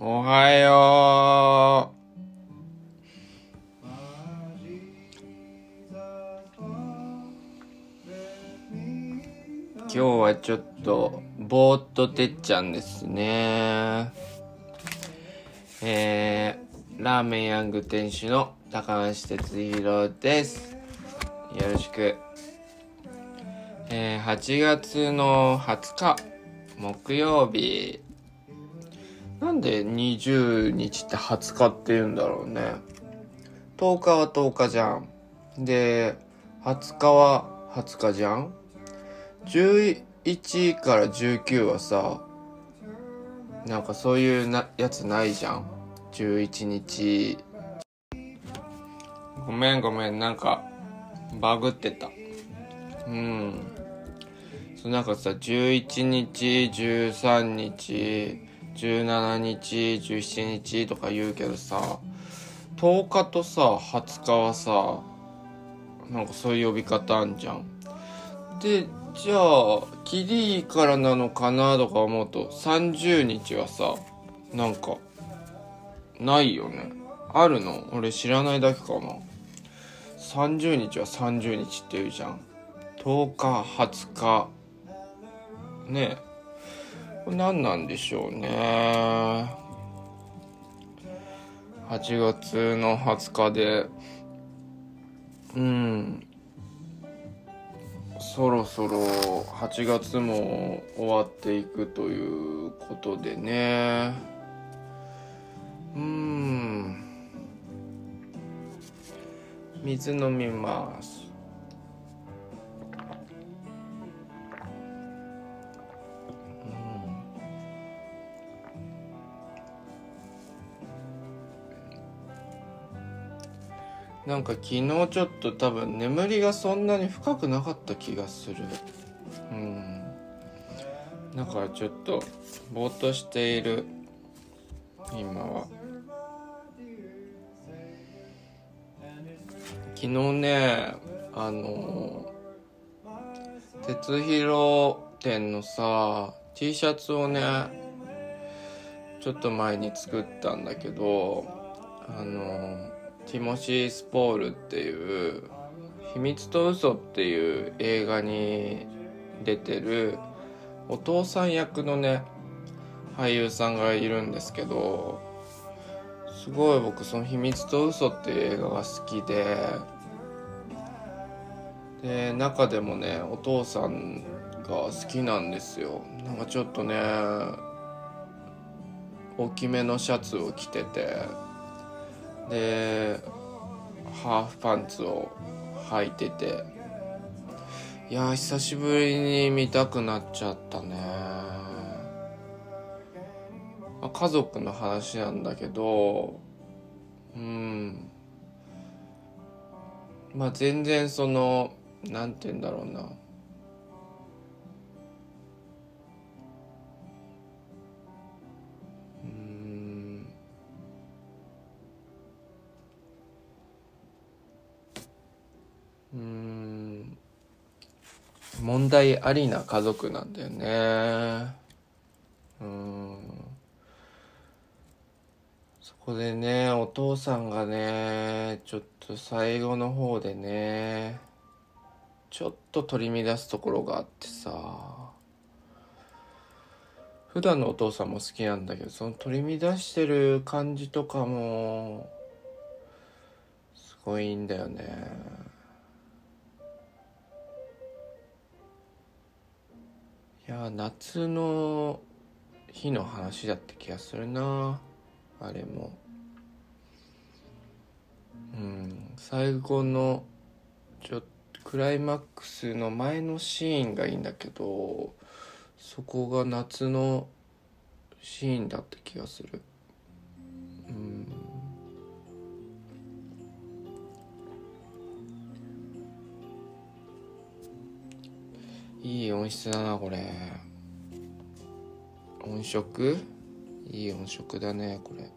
おはよう。今日はちょっと、ぼーっとてっちゃんですね。えー、ラーメンヤング店主の高橋哲弘です。よろしく。えー、8月の20日、木曜日。なんで20日って20日って言うんだろうね。10日は10日じゃん。で、20日は20日じゃん。11から19はさ、なんかそういうなやつないじゃん。11日。ごめんごめん、なんか、バグってた。うん。そうなんかさ、11日、13日、17日、17日とか言うけどさ、10日とさ、20日はさ、なんかそういう呼び方あんじゃん。で、じゃあ、キリからなのかなとか思うと、30日はさ、なんか、ないよね。あるの？俺知らないだけかな。30日は30日って言うじゃん。10日、20日。ねえ。これ何なんでしょうね。8月の20日で、うん。そろそろ8月も終わっていくということでね。うん。水飲みます。なんか昨日ちょっと多分眠りがそんなに深くなかった気がする。うん。だからちょっとぼーっとしている。今は。昨日ねあの鉄広店のさ T シャツをねちょっと前に作ったんだけどあのティモシー・スポールっていう「秘密と嘘っていう映画に出てるお父さん役のね俳優さんがいるんですけどすごい僕その「秘密と嘘っていう映画が好きでで中でもねお父さんが好きなんですよ。なんかちょっとね大きめのシャツを着ててでハーフパンツを履いてて。いや久しぶりに見たくなっちゃったね、まあ、家族の話なんだけどうん。まあ全然そのなんて言うんだろうな。うん。問題ありな家族なんだよね。うん。そこでねお父さんがねちょっと最後の方でねちょっと取り乱すところがあってさ。普段のお父さんも好きなんだけどその取り乱してる感じとかもすごいいいんだよね。いや夏の日の話だった気がするな。あれも。うん最後のちょクライマックスの前のシーンがいいんだけどそこが夏のシーンだった気がする。うん。いい音質だなこれ。音色？いい音色だねこれ。やっ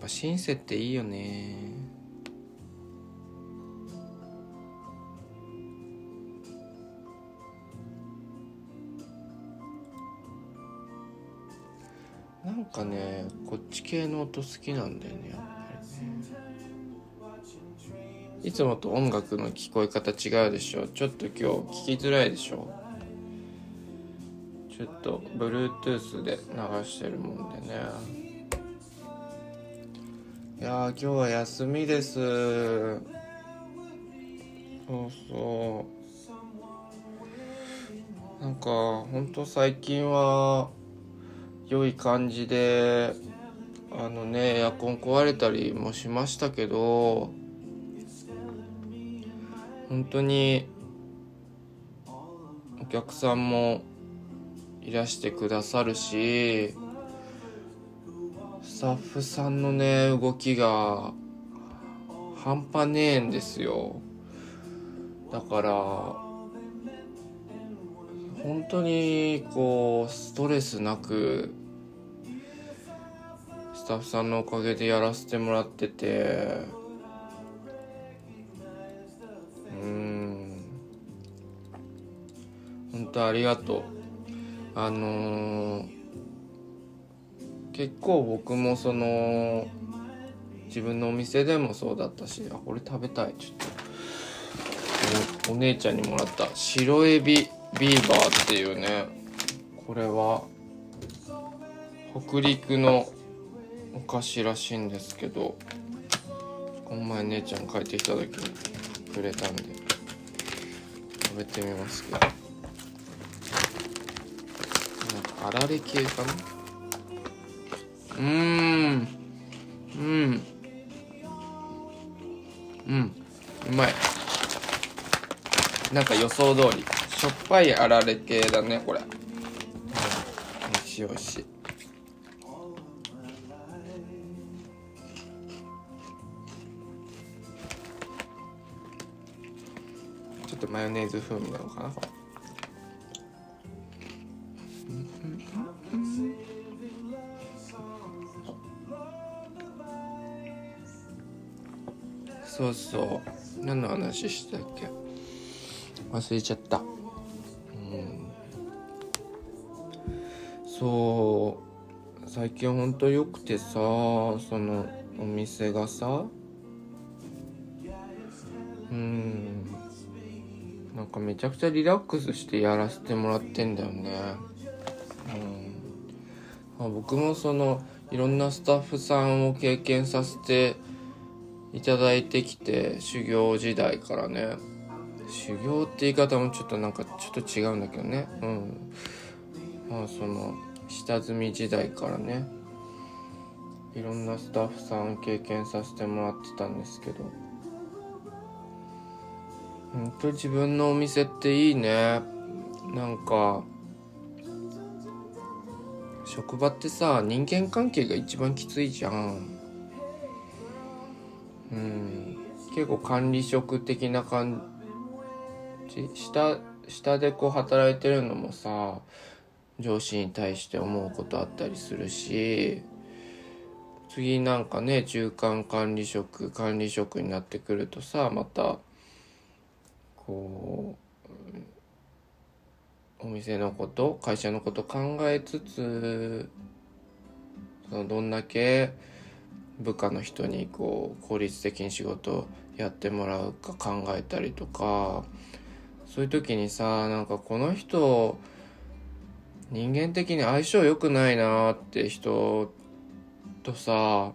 ぱシンセっていいよね。なんかねこっち系の音好きなんだよね。いつもと音楽の聞こえ方違うでしょ。ちょっと今日聞きづらいでしょ。ちょっと Bluetooth で流してるもんでね。いや今日は休みです。そうそう。なんかほんと最近は良い感じであのねエアコン壊れたりもしましたけど本当にお客さんもいらしてくださるしスタッフさんのね動きが半端ねえんですよ。だから本当にこうストレスなくスタッフさんのおかげでやらせてもらってて当ありがとう。あのー、結構僕もその自分のお店でもそうだったしあこれ食べたいちょっと。お姉ちゃんにもらった。白エビビーバーっていうねこれは北陸のお菓子らしいんですけどこの前姉ちゃん帰ってきた時にくれたんで食べてみますけど。あられ系かな？うーん。うん。うん。うまい。なんか予想通り。しょっぱいあられ系だねこれ、うん、美味しい美味しい。ちょっとマヨネーズ風味なのかなこれ。そうそう。何の話したっけ？忘れちゃった。うん。そう。最近ほんとよくてさそのお店がさ。うん。なんかめちゃくちゃリラックスしてやらせてもらってんだよね。うん、僕もそのいろんなスタッフさんを経験させていただいてきて修行時代からね。修行って言い方もちょっとなんかちょっと違うんだけどね。うん。まあその下積み時代からね。いろんなスタッフさん経験させてもらってたんですけど。本当自分のお店っていいね。なんか職場ってさ人間関係が一番きついじゃん。うん。結構管理職的な感じ。下下でこう働いてるのもさ上司に対して思うことあったりするし次なんかね中間管理職管理職になってくるとさまたこうお店のこと会社のこと考えつつそのどんだけ部下の人にこう効率的に仕事やってもらうか考えたりとかそういう時にさなんかこの人人間的に相性良くないなって人とさ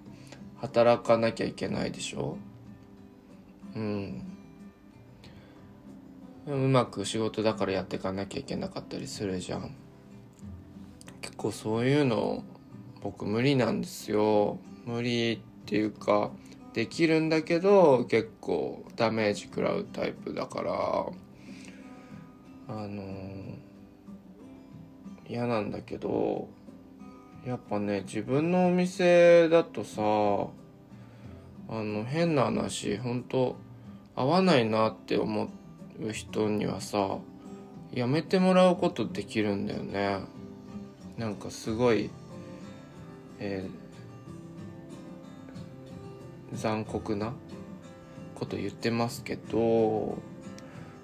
働かなきゃいけないでしょ？うん。うまく仕事だからやっていかなきゃいけなかったりするじゃん。結構そういうの僕無理なんですよ。無理っていうかできるんだけど結構ダメージ食らうタイプだからあの嫌なんだけどやっぱね自分のお店だとさあの変な話本当合わないなって思う人にはさやめてもらうことできるんだよね。なんかすごいえー残酷なこと言ってますけど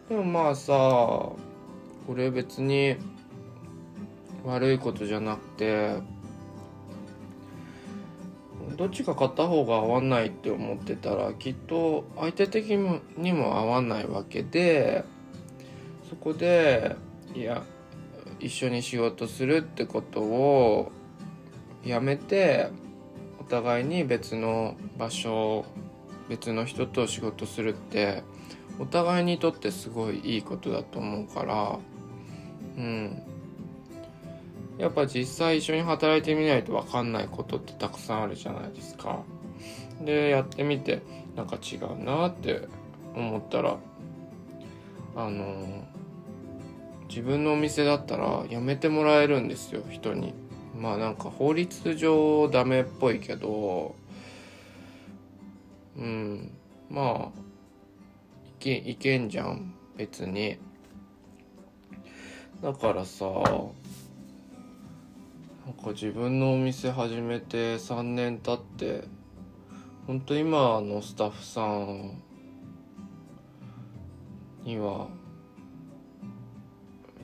でもまあさこれ別に悪いことじゃなくてどっちか片方が合わないって思ってたらきっと相手的にも合わないわけでそこでいや一緒に仕事するってことをやめて互いに別の場所別の人と仕事するってお互いにとってすごいいいことだと思うからうんやっぱ実際一緒に働いてみないと分かんないことってたくさんあるじゃないですか。でやってみてなんか違うなって思ったらあの自分のお店だったら辞めてもらえるんですよ人に。まあなんか法律上ダメっぽいけどうんまあいけいけんじゃん別に。だからさなんか自分のお店始めて3年経って本当今のスタッフさんには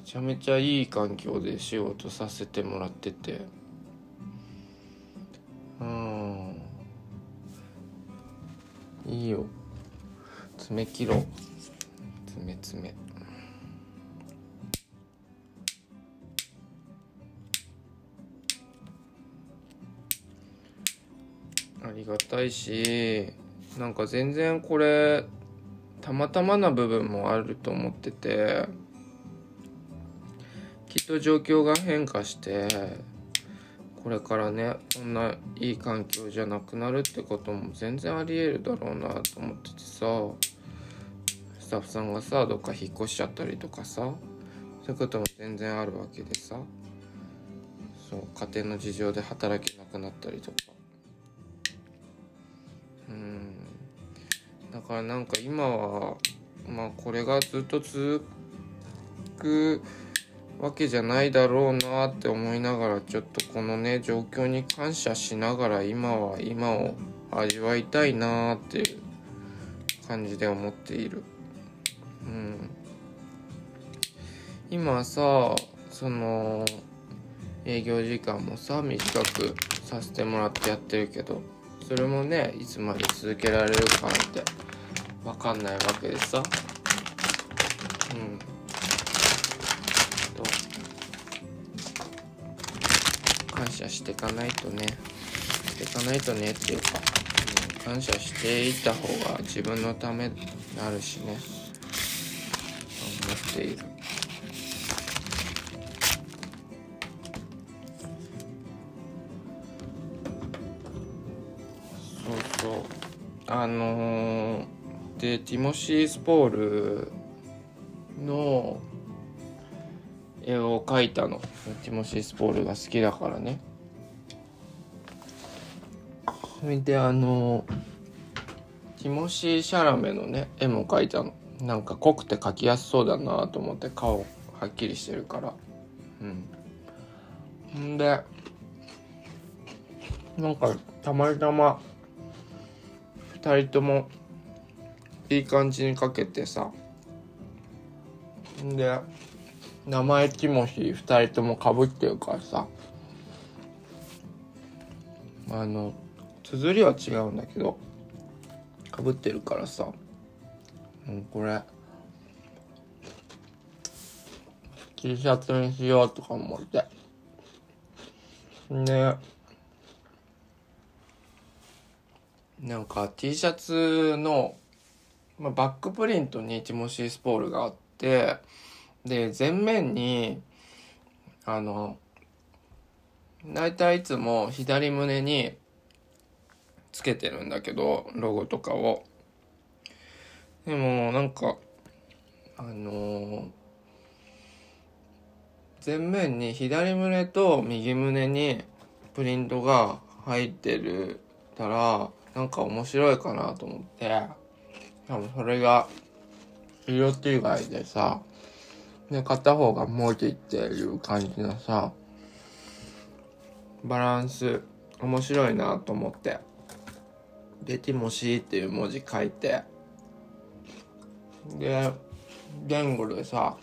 ちゃめちゃいい環境で仕事させてもらってて。うん。いいよ。爪切ろう。爪爪。ありがたいしなんか全然これたまたまな部分もあると思ってて。きっと状況が変化してこれからねこんないい環境じゃなくなるってことも全然ありえるだろうなと思っててさスタッフさんがさどっか引っ越しちゃったりとかさそういうことも全然あるわけでさそう家庭の事情で働けなくなったりとか。うん。だからなんか今はまあこれがずっと続くわけじゃないだろうなって思いながらちょっとこのね状況に感謝しながら今は今を味わいたいなっていう感じで思っている。うん。今さその営業時間もさ短くさせてもらってやってるけどそれもねいつまで続けられるかなんて分かんないわけでさ。うん。感謝していかないとね。していかないとねっていうか、うん、感謝していった方が自分のためになるしね。思っている。そうそう。あのー、でティモシー・スポールの絵を描いたの。ティモシー・スポールが好きだからね。それであのティモシー・シャラメのね絵も描いたの。なんか濃くて描きやすそうだなと思って顔はっきりしてるから。うん。んでなんかたまたま2人ともいい感じにかけてさ。で名前ティモシー2人ともかぶってるからさ。あの綴りは違うんだけどかぶってるからさ。もうこれ T シャツにしようとか思って。ねなんか T シャツの、まあ、バックプリントにティモシー・スポールがあってで前面にあの大体いつも左胸につけてるんだけどロゴとかを。でもなんかあの前面に左胸と右胸にプリントが入ってるたらなんか面白いかなと思って。多分それが色違いでさ。で片方が文字っていう感じのさバランス面白いなと思って。でティモシーっていう文字書いて。で言語でさ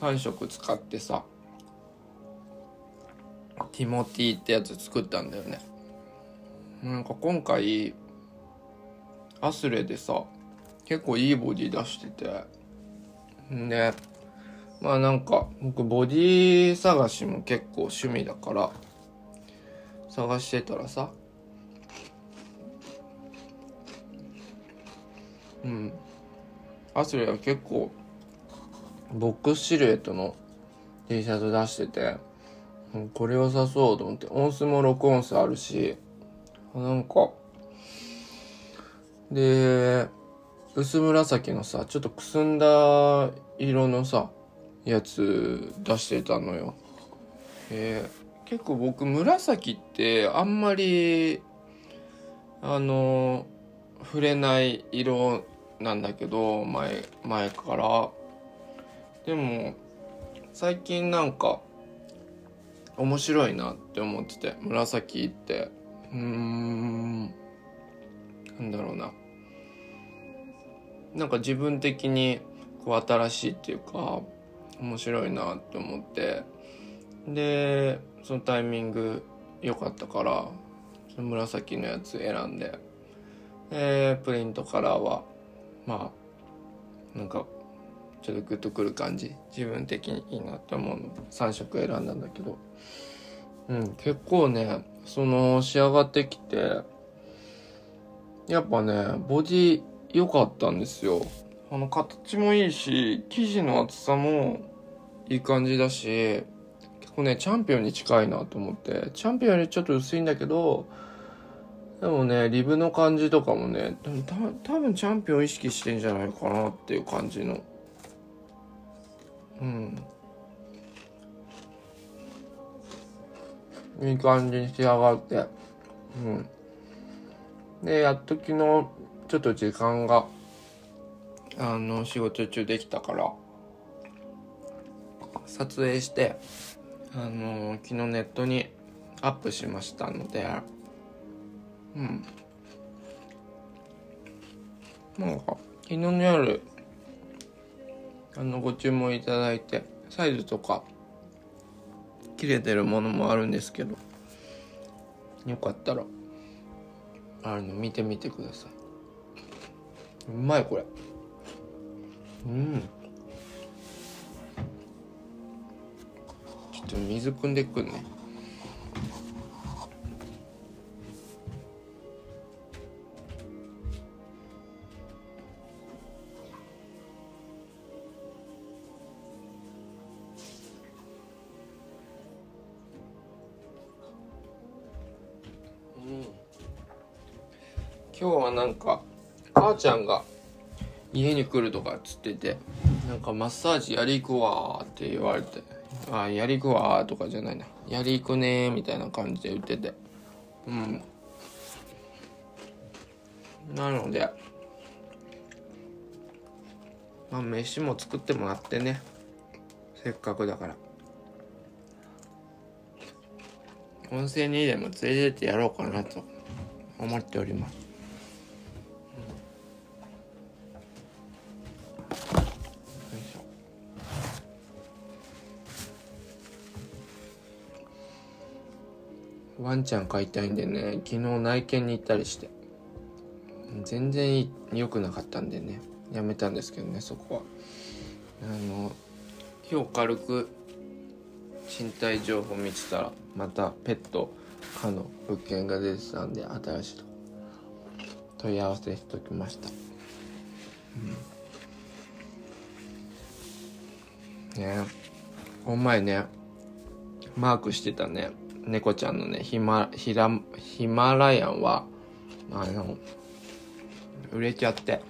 3色使ってさティモティってやつ作ったんだよね。なんか今回アスレでさ結構いいボディ出してて。でまあなんか僕ボディ探しも結構趣味だから探してたらさ。うん。アスレは結構ボックスシルエットの T シャツ出しててこれ良さそうと思って音数も6音数あるしなんかで薄紫のさちょっとくすんだ色のさやつ出してたのよ。えー、結構僕紫ってあんまりあの触れない色なんだけど前前から。でも最近なんか面白いなって思ってて紫って。うーんなんだろうな。なんか自分的にこう新しいっていうか面白いなって思って。でそのタイミング良かったからその紫のやつ選んで。でプリントカラーはまあなんかちょっとグッとくる感じ。自分的にいいなって思うの。3色選んだんだけど。うん結構ねその仕上がってきてやっぱねボディ良かったんですよ。あの形もいいし生地の厚さもいい感じだし結構ねチャンピオンに近いなと思って。チャンピオンよりちょっと薄いんだけどでもねリブの感じとかもねた多分チャンピオン意識してんじゃないかなっていう感じの。うん。いい感じに仕上がって。うん。でやっと昨日ちょっと時間があの仕事中できたから撮影してあの昨日ネットにアップしましたのでうん。なんか昨日の夜あのご注文いただいてサイズとか切れてるものもあるんですけどよかったらあの見てみてください。うまいこれ。うん。ちょっと水汲んでくんね。今日はなんか母ちゃんが家に来るとかっつっててなんかマッサージやり行くわって言われてあやり行くわとかじゃないな。やり行くねみたいな感じで言ってて。うん。なのでまあ飯も作ってもらってね。せっかくだから。温泉にでも連れてってやろうかなと思っております。ワンちゃん飼いたいんでね昨日内見に行ったりして。全然良くなかったんでねやめたんですけどねそこは。あの今日軽く賃貸情報見てたらまたペット可の物件が出てたんで新しいと問い合わせしておきました、うん、ねこの前ねマークしてたね。猫ちゃんのねヒマヒラヒマラヤンはあの売れちゃって。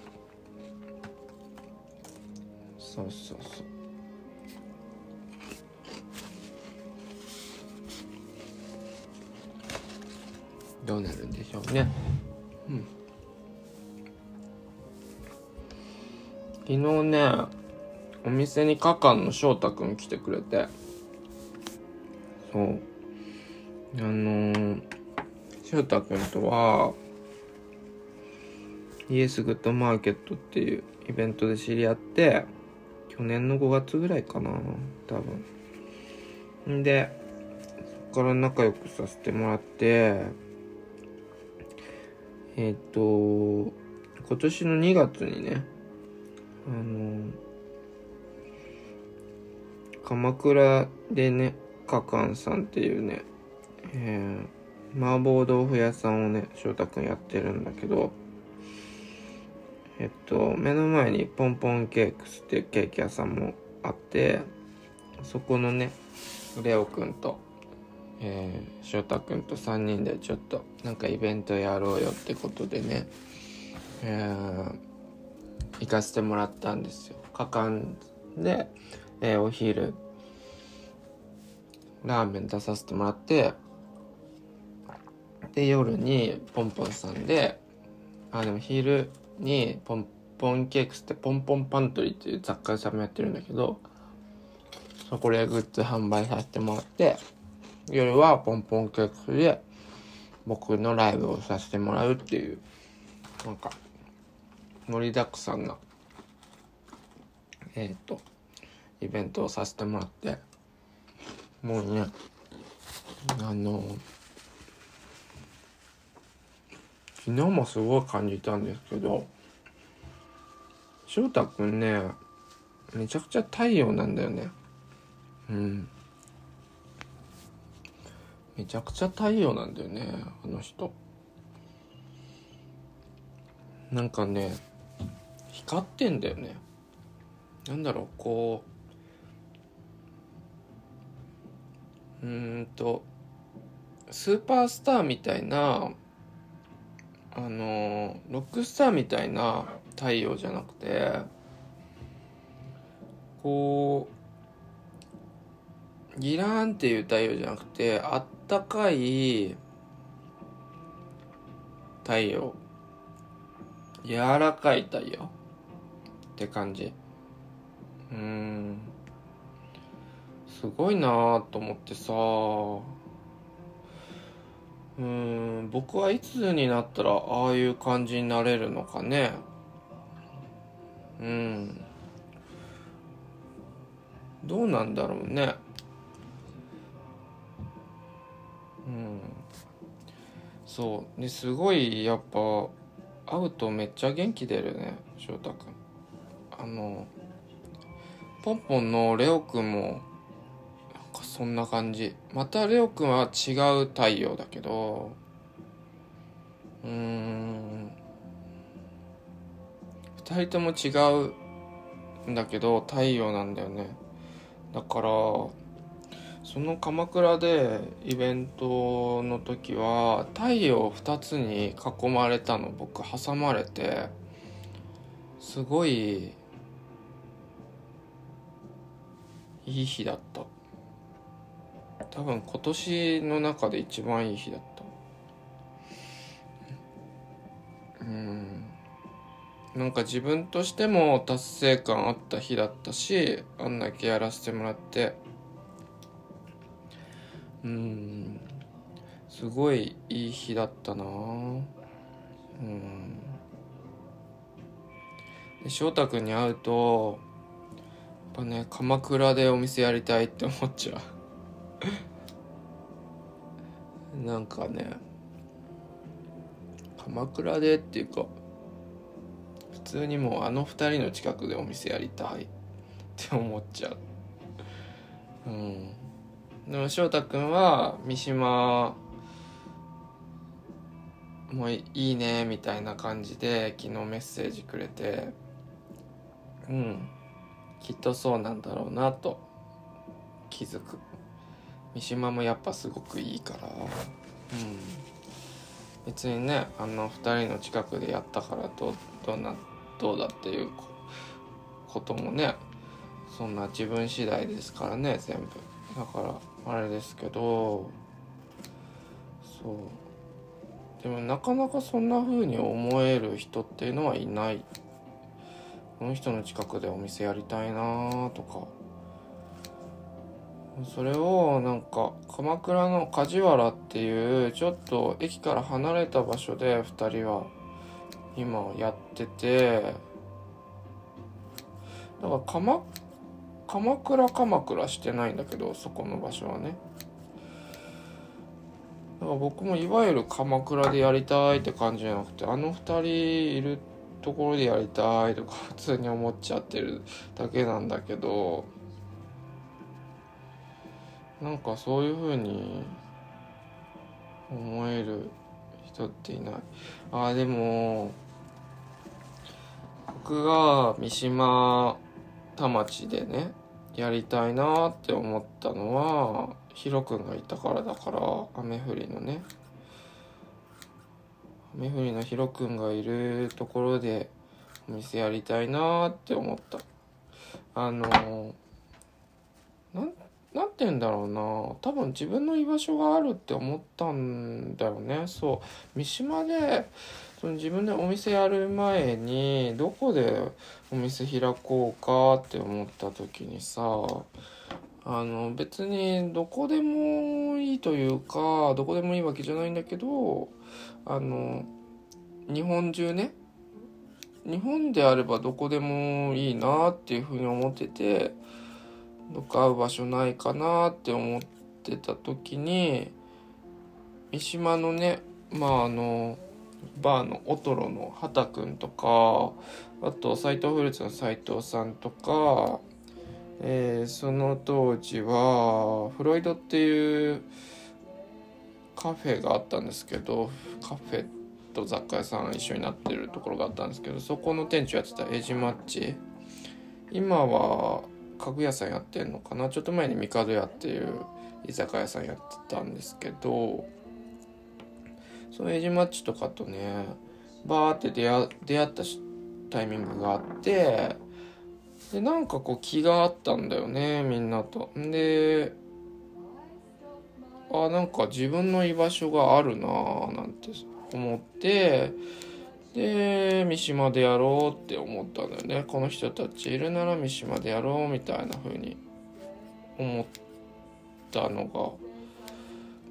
そうそうそう。どうなるんでしょうね。うん。昨日ねお店にカカンの翔太くん来てくれて。そう。あの、翔太くんとはイエスグッドマーケットっていうイベントで知り合って去年の5月ぐらいかな多分。んでそっから仲良くさせてもらってえっ、と今年の2月にねあの鎌倉でねかかんさんっていうね、えー、麻婆豆腐屋さんをね翔太くんやってるんだけどえっと目の前にポンポンケークスっていうケーキ屋さんもあってそこのねレオくんとえー、翔太くんと3人でちょっとなんかイベントやろうよってことでね、えー、行かせてもらったんですよ。かかんで、えー、お昼、ラーメン出させてもらって、で、夜にポンポンさんで、あ、でも昼にポンポンケークスってポンポンパントリーっていう雑貨屋さんもやってるんだけど、そこでグッズ販売させてもらって、夜はポンポンケークスで僕のライブをさせてもらうっていうなんか盛りだくさんなえっ、ー、とイベントをさせてもらってもうねあの昨日もすごい感じたんですけど翔太くんねめちゃくちゃ太陽なんだよね。うん。めちゃくちゃ太陽なんだよねあの人。なんかね光ってんだよね。なんだろうこううーんとスーパースターみたいなあのロックスターみたいな太陽じゃなくてこうギラーンっていう太陽じゃなくてあったかい太陽。柔らかい太陽。って感じ。うん。すごいなーと思ってさうん僕はいつになったらああいう感じになれるのかね。うん。どうなんだろうね。うん。そう。ですごいやっぱ会うとめっちゃ元気出るね翔太くん。あのポンポンのレオくんもかそんな感じ。またレオくんは違う太陽だけど。うーん。2人とも違うんだけど太陽なんだよね。だからその鎌倉でイベントの時は太陽2つに囲まれたの。僕挟まれてすごいいい日だった。多分今年の中で一番いい日だった。うん。なんか自分としても達成感あった日だったしあんだけやらせてもらって。うん。すごいいい日だったな。うん。翔太君に会うとやっぱね鎌倉でお店やりたいって思っちゃう。なんかね鎌倉でっていうか普通にもうあの二人の近くでお店やりたい。って思っちゃう。うん。でも翔太君は三島もういいねみたいな感じで昨日メッセージくれてうん。きっとそうなんだろうなと気づく。三島もやっぱすごくいいから。うん。別にねあの2人の近くでやったからどうどうなどうだっていうこともねそんな自分次第ですからね全部。だからあれですけどそう。でもなかなかそんな風に思える人っていうのはいない。この人の近くでお店やりたいなとか。それをなんか鎌倉の梶原っていうちょっと駅から離れた場所で2人は今やっててだから鎌鎌倉鎌倉してないんだけどそこの場所はね。だから僕もいわゆる鎌倉でやりたいって感じじゃなくてあの二人いるところでやりたいとか普通に思っちゃってるだけなんだけどなんかそういう風に思える人っていない。ああでも僕が三島田町でねやりたいなって思ったのはヒロ君がいたからだから雨降りのね。雨降りのヒロ君がいるところでお店やりたいなって思った。あのななんて言うんだろうな。多分自分の居場所があるって思ったんだよね。そう。三島でその自分でお店やる前にどこでお店開こうかって思った時にさあの別にどこでもいいというかどこでもいいわけじゃないんだけどあの日本中ね日本であればどこでもいいなっていうふうに思っててどっか会う場所ないかなって思ってた時に三島のねまああのバーのオトロの畑くんとかあと斎藤フルーツの斎藤さんとか、えー、その当時はフロイドっていうカフェがあったんですけどカフェと雑貨屋さん一緒になってるところがあったんですけどそこの店長やってたエジマッチ今は家具屋さんやってんのかな？ちょっと前に帝屋っていう居酒屋さんやってたんですけどそのエジマッチとかとねバーって出会出会ったタイミングがあってでなんかこう気があったんだよねみんなと。であなんか自分の居場所があるなーなんて思ってで三島でやろうって思ったんだよね。この人たちいるなら三島でやろうみたいな風に思ったのが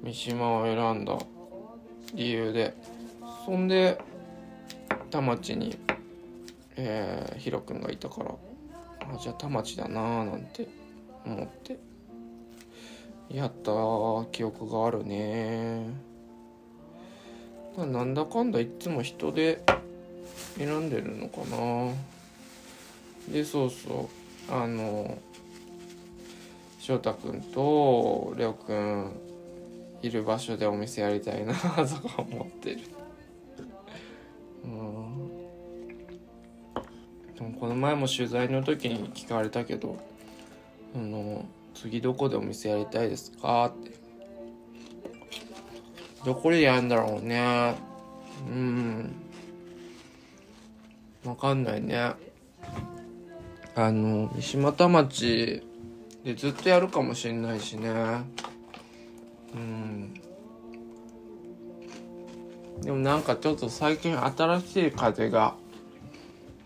三島を選んだ理由で。そんで田町に、えー、ヒロ君がいたからあじゃあ田町だなーなんて思って。やった記憶があるねなんだかんだいっつも人で選んでるのかな。でそうそう。あの翔太くんとレオくんいる場所でお店やりたいなとか思ってる。うん。でもこの前も取材の時に聞かれたけどあの次どこでお店やりたいですかって。どこでやるんだろうね。うん。わかんないね。あの三島田町でずっとやるかもしれないしね。うん。でもなんかちょっと最近新しい風が。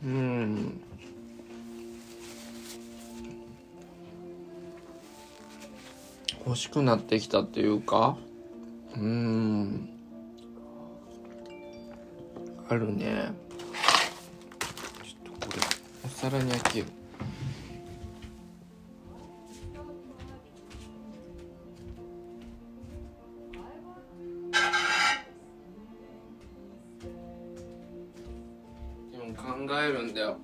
うん。欲しくなってきたっていうか。うん。あるね。ちょっとこれお皿に開ける。でも考えるんだよ。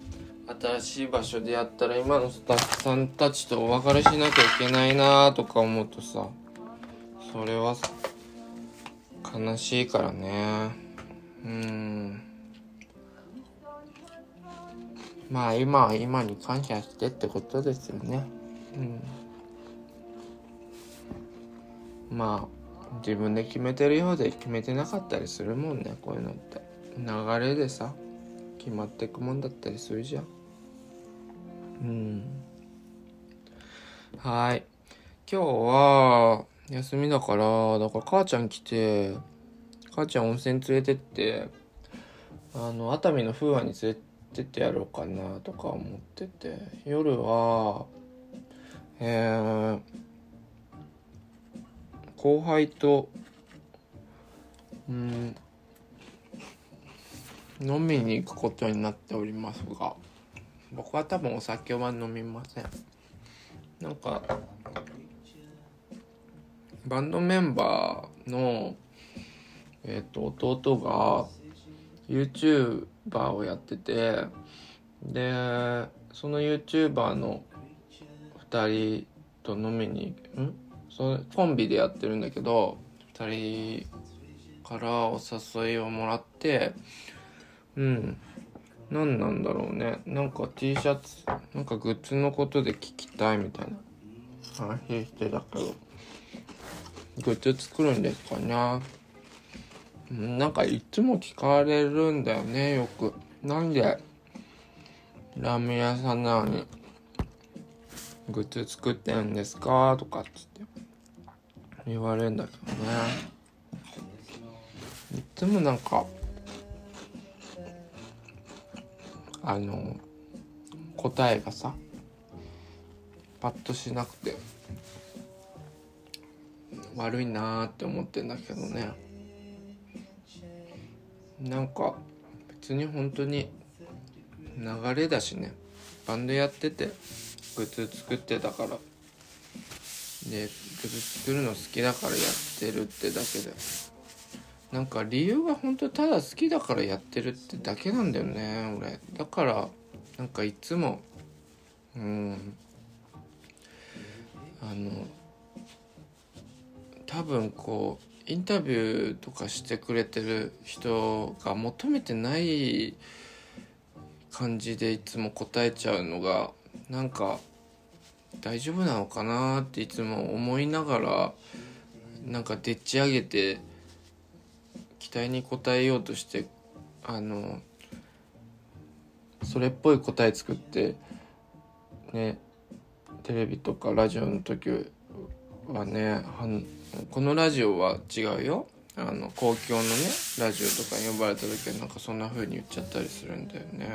新しい場所でやったら今のスタッフさんたちとお別れしなきゃいけないなとか思うとさそれは悲しいからね。うん。まあ今は今に感謝してってことですよね。うん。まあ自分で決めてるようで決めてなかったりするもんねこういうのって。流れでさ決まっていくもんだったりするじゃん。うん。はい。今日は休みだからだから母ちゃん来て母ちゃん温泉連れてってあの熱海の風呂に連れてってやろうかなとか思ってて夜はえー、後輩とうん飲みに行くことになっておりますが僕は多分お酒は飲みません。なんかバンドメンバーのえっ、と弟が YouTuber をやっててでその YouTuber の2人と飲みにん？そのコンビでやってるんだけど2人からお誘いをもらってうん。何なんだろうね。なんか T シャツなんかグッズのことで聞きたいみたいな話してたけど。グッズ作るんですかね。なんかいつも聞かれるんだよねよく。なんでラーメン屋さんなのにグッズ作ってるんですか？とかっつって。言われるんだけどね。いつもなんかあの答えがさパッとしなくて。悪いなーって思ってんだけどね。なんか別に本当に流れだしね。バンドやっててグッズ作ってたから。でグッズ作るの好きだからやってるってだけで。なんか理由が本当ただ好きだからやってるってだけなんだよね俺。だからなんかいつもうん。あの多分こうインタビューとかしてくれてる人が求めてない感じでいつも答えちゃうのがなんか大丈夫なのかなっていつも思いながらなんかでっち上げて期待に応えようとしてあのそれっぽい答え作ってねテレビとかラジオの時はねこのラジオは違うよ。あの公共のねラジオとかに呼ばれた時はなんかそんな風に言っちゃったりするんだよね。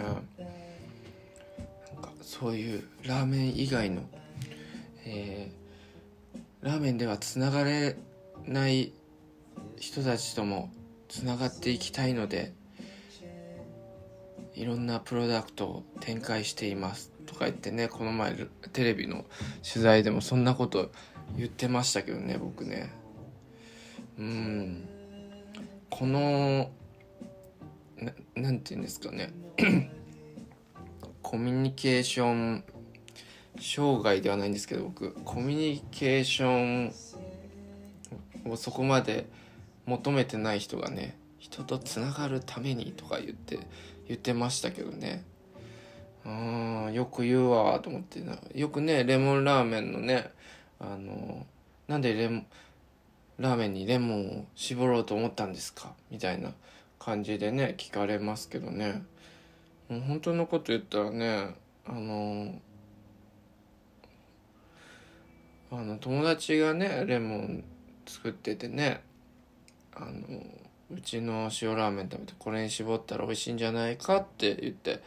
なんかそういうラーメン以外の、えー、ラーメンではつながれない人たちともつながっていきたいのでいろんなプロダクトを展開していますとか言ってねこの前テレビの取材でもそんなこと言ってましたけどね僕ね。うん。このななんて言うんですかね。コミュニケーション障害ではないんですけど僕コミュニケーションをそこまで求めてない人がね人とつながるためにとか言って言ってましたけどね。うんよく言うわと思ってよくねレモンラーメンのねあのなんでレモラーメンにレモンを絞ろうと思ったんですか？みたいな感じでね聞かれますけどね。もう本当のこと言ったらねあのあの友達がねレモン作っててねあのうちの塩ラーメン食べてこれに絞ったら美味しいんじゃないかって言って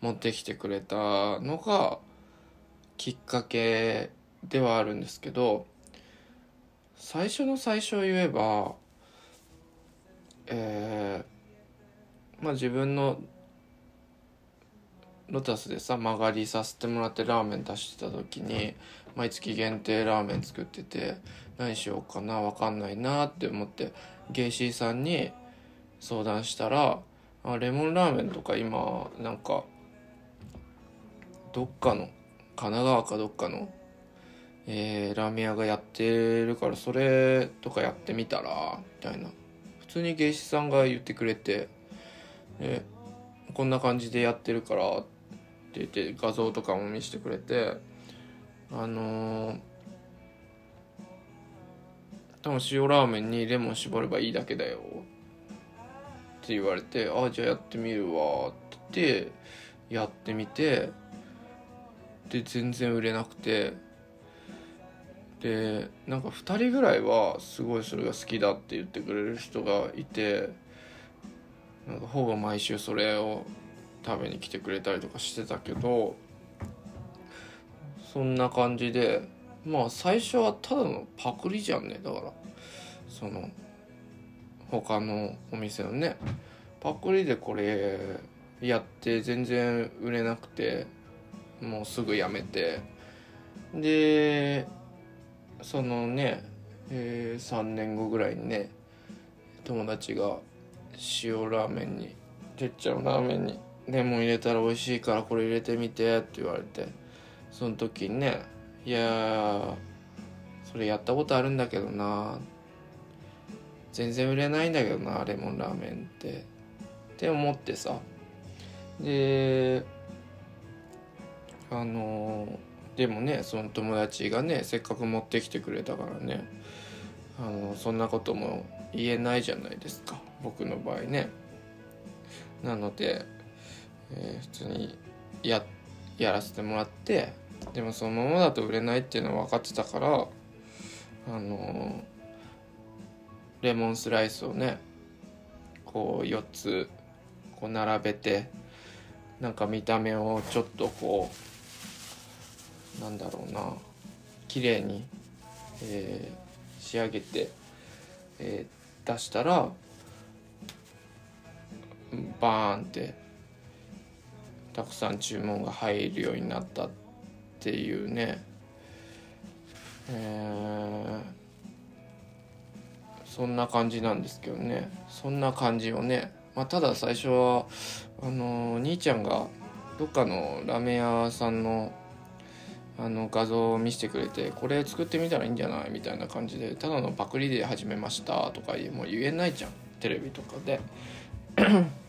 持ってきてくれたのがきっかけではあるんですけど最初の最初を言えばえー、まあ自分のロタスでさ曲がりさせてもらってラーメン出してた時に毎月限定ラーメン作ってて何しようかな分かんないなって思ってゲイシーさんに相談したらあレモンラーメンとか今なんかどっかの神奈川かどっかのえー、ラーメン屋がやってるからそれとかやってみたらみたいな。普通に芸師さんが言ってくれてでこんな感じでやってるからって言って画像とかも見せてくれてあのー、多分塩ラーメンにレモン絞ればいいだけだよって言われてああじゃあやってみるわって言ってやってみてで全然売れなくてでなんか2人ぐらいはすごいそれが好きだって言ってくれる人がいてなんかほぼ毎週それを食べに来てくれたりとかしてたけどそんな感じでまあ最初はただのパクリじゃんね。だからその他のお店のね。パクリでこれやって全然売れなくてもうすぐやめて。でそのね、えー、3年後ぐらいにね友達が塩ラーメンにてっちゃんのラーメンにレモン入れたら美味しいからこれ入れてみてって言われてその時にねいやそれやったことあるんだけどな全然売れないんだけどなレモンラーメンってって思ってさ。であのでもねその友達がねせっかく持ってきてくれたからねあのそんなことも言えないじゃないですか僕の場合ね。なので、えー、普通にややらせてもらってでもそのままだと売れないっていうのは分かってたからあのレモンスライスをねこう4つこう並べてなんか見た目をちょっとこうなんだろうな。綺麗に、えー、仕上げて、えー、出したらバーンってたくさん注文が入るようになったっていうね。えー、そんな感じなんですけどね。そんな感じをね、まあ、ただ最初はあの兄ちゃんがどっかのラーメン屋さんのあの画像を見せてくれてこれ作ってみたらいいんじゃない？みたいな感じでただのパクリで始めましたとかもう言えないじゃん。テレビとかで。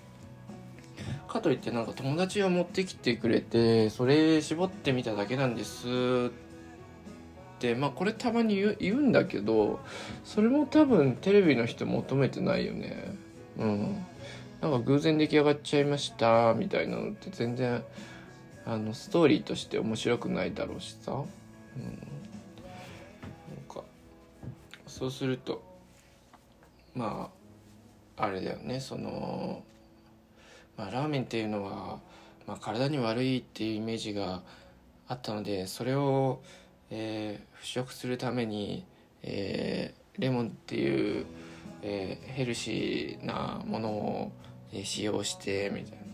かといってなんか友達が持ってきてくれてそれ絞ってみただけなんですってまあこれたまに言うんだけどそれも多分テレビの人求めてないよね。うん。なんか偶然出来上がっちゃいましたみたいなのって全然あのストーリーとして面白くないだろうしさ、うん、なんかそうするとまああれだよね。その、まあ、ラーメンっていうのは、まあ、体に悪いっていうイメージがあったのでそれをえー、腐食するために、えー、レモンっていう、えー、ヘルシーなものを、えー、使用してみたいな、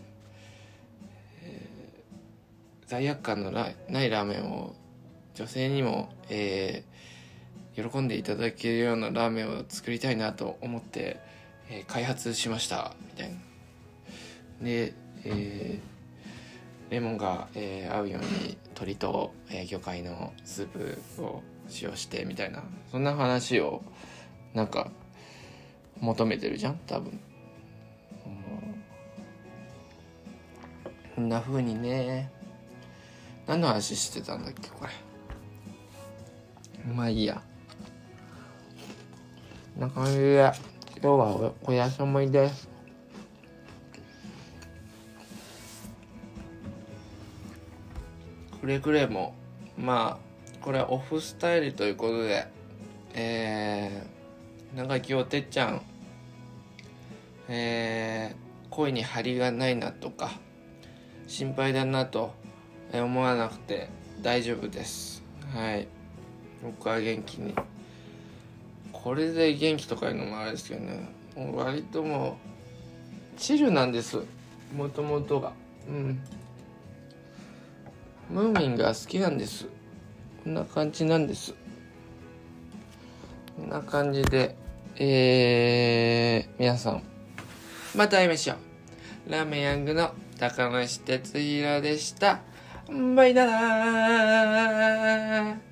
罪悪感のないラーメンを女性にも、えー、喜んでいただけるようなラーメンを作りたいなと思って、えー、開発しました。みたいなで、えーレモンが、えー、合うように鶏と、えー、魚介のスープを使用してみたいなそんな話をなんか求めてるじゃん？多分、こんな風にね何の話してたんだっけこれ。まあいいや。こんな感じで今日はお休みです。くれぐれもまあこれオフスタイルということでえー、長木おてっちゃんえー、声に張りがないなとか心配だなと思わなくて大丈夫です。はい。僕は元気に。これで元気とかいうのもあれですけどね。割ともうチルなんです。もともとが。うん。ムーミンが好きなんです。こんな感じなんです。こんな感じでえー、皆さん。また会いましょう。ラーメンヤングの高梨哲弘でした。バイナー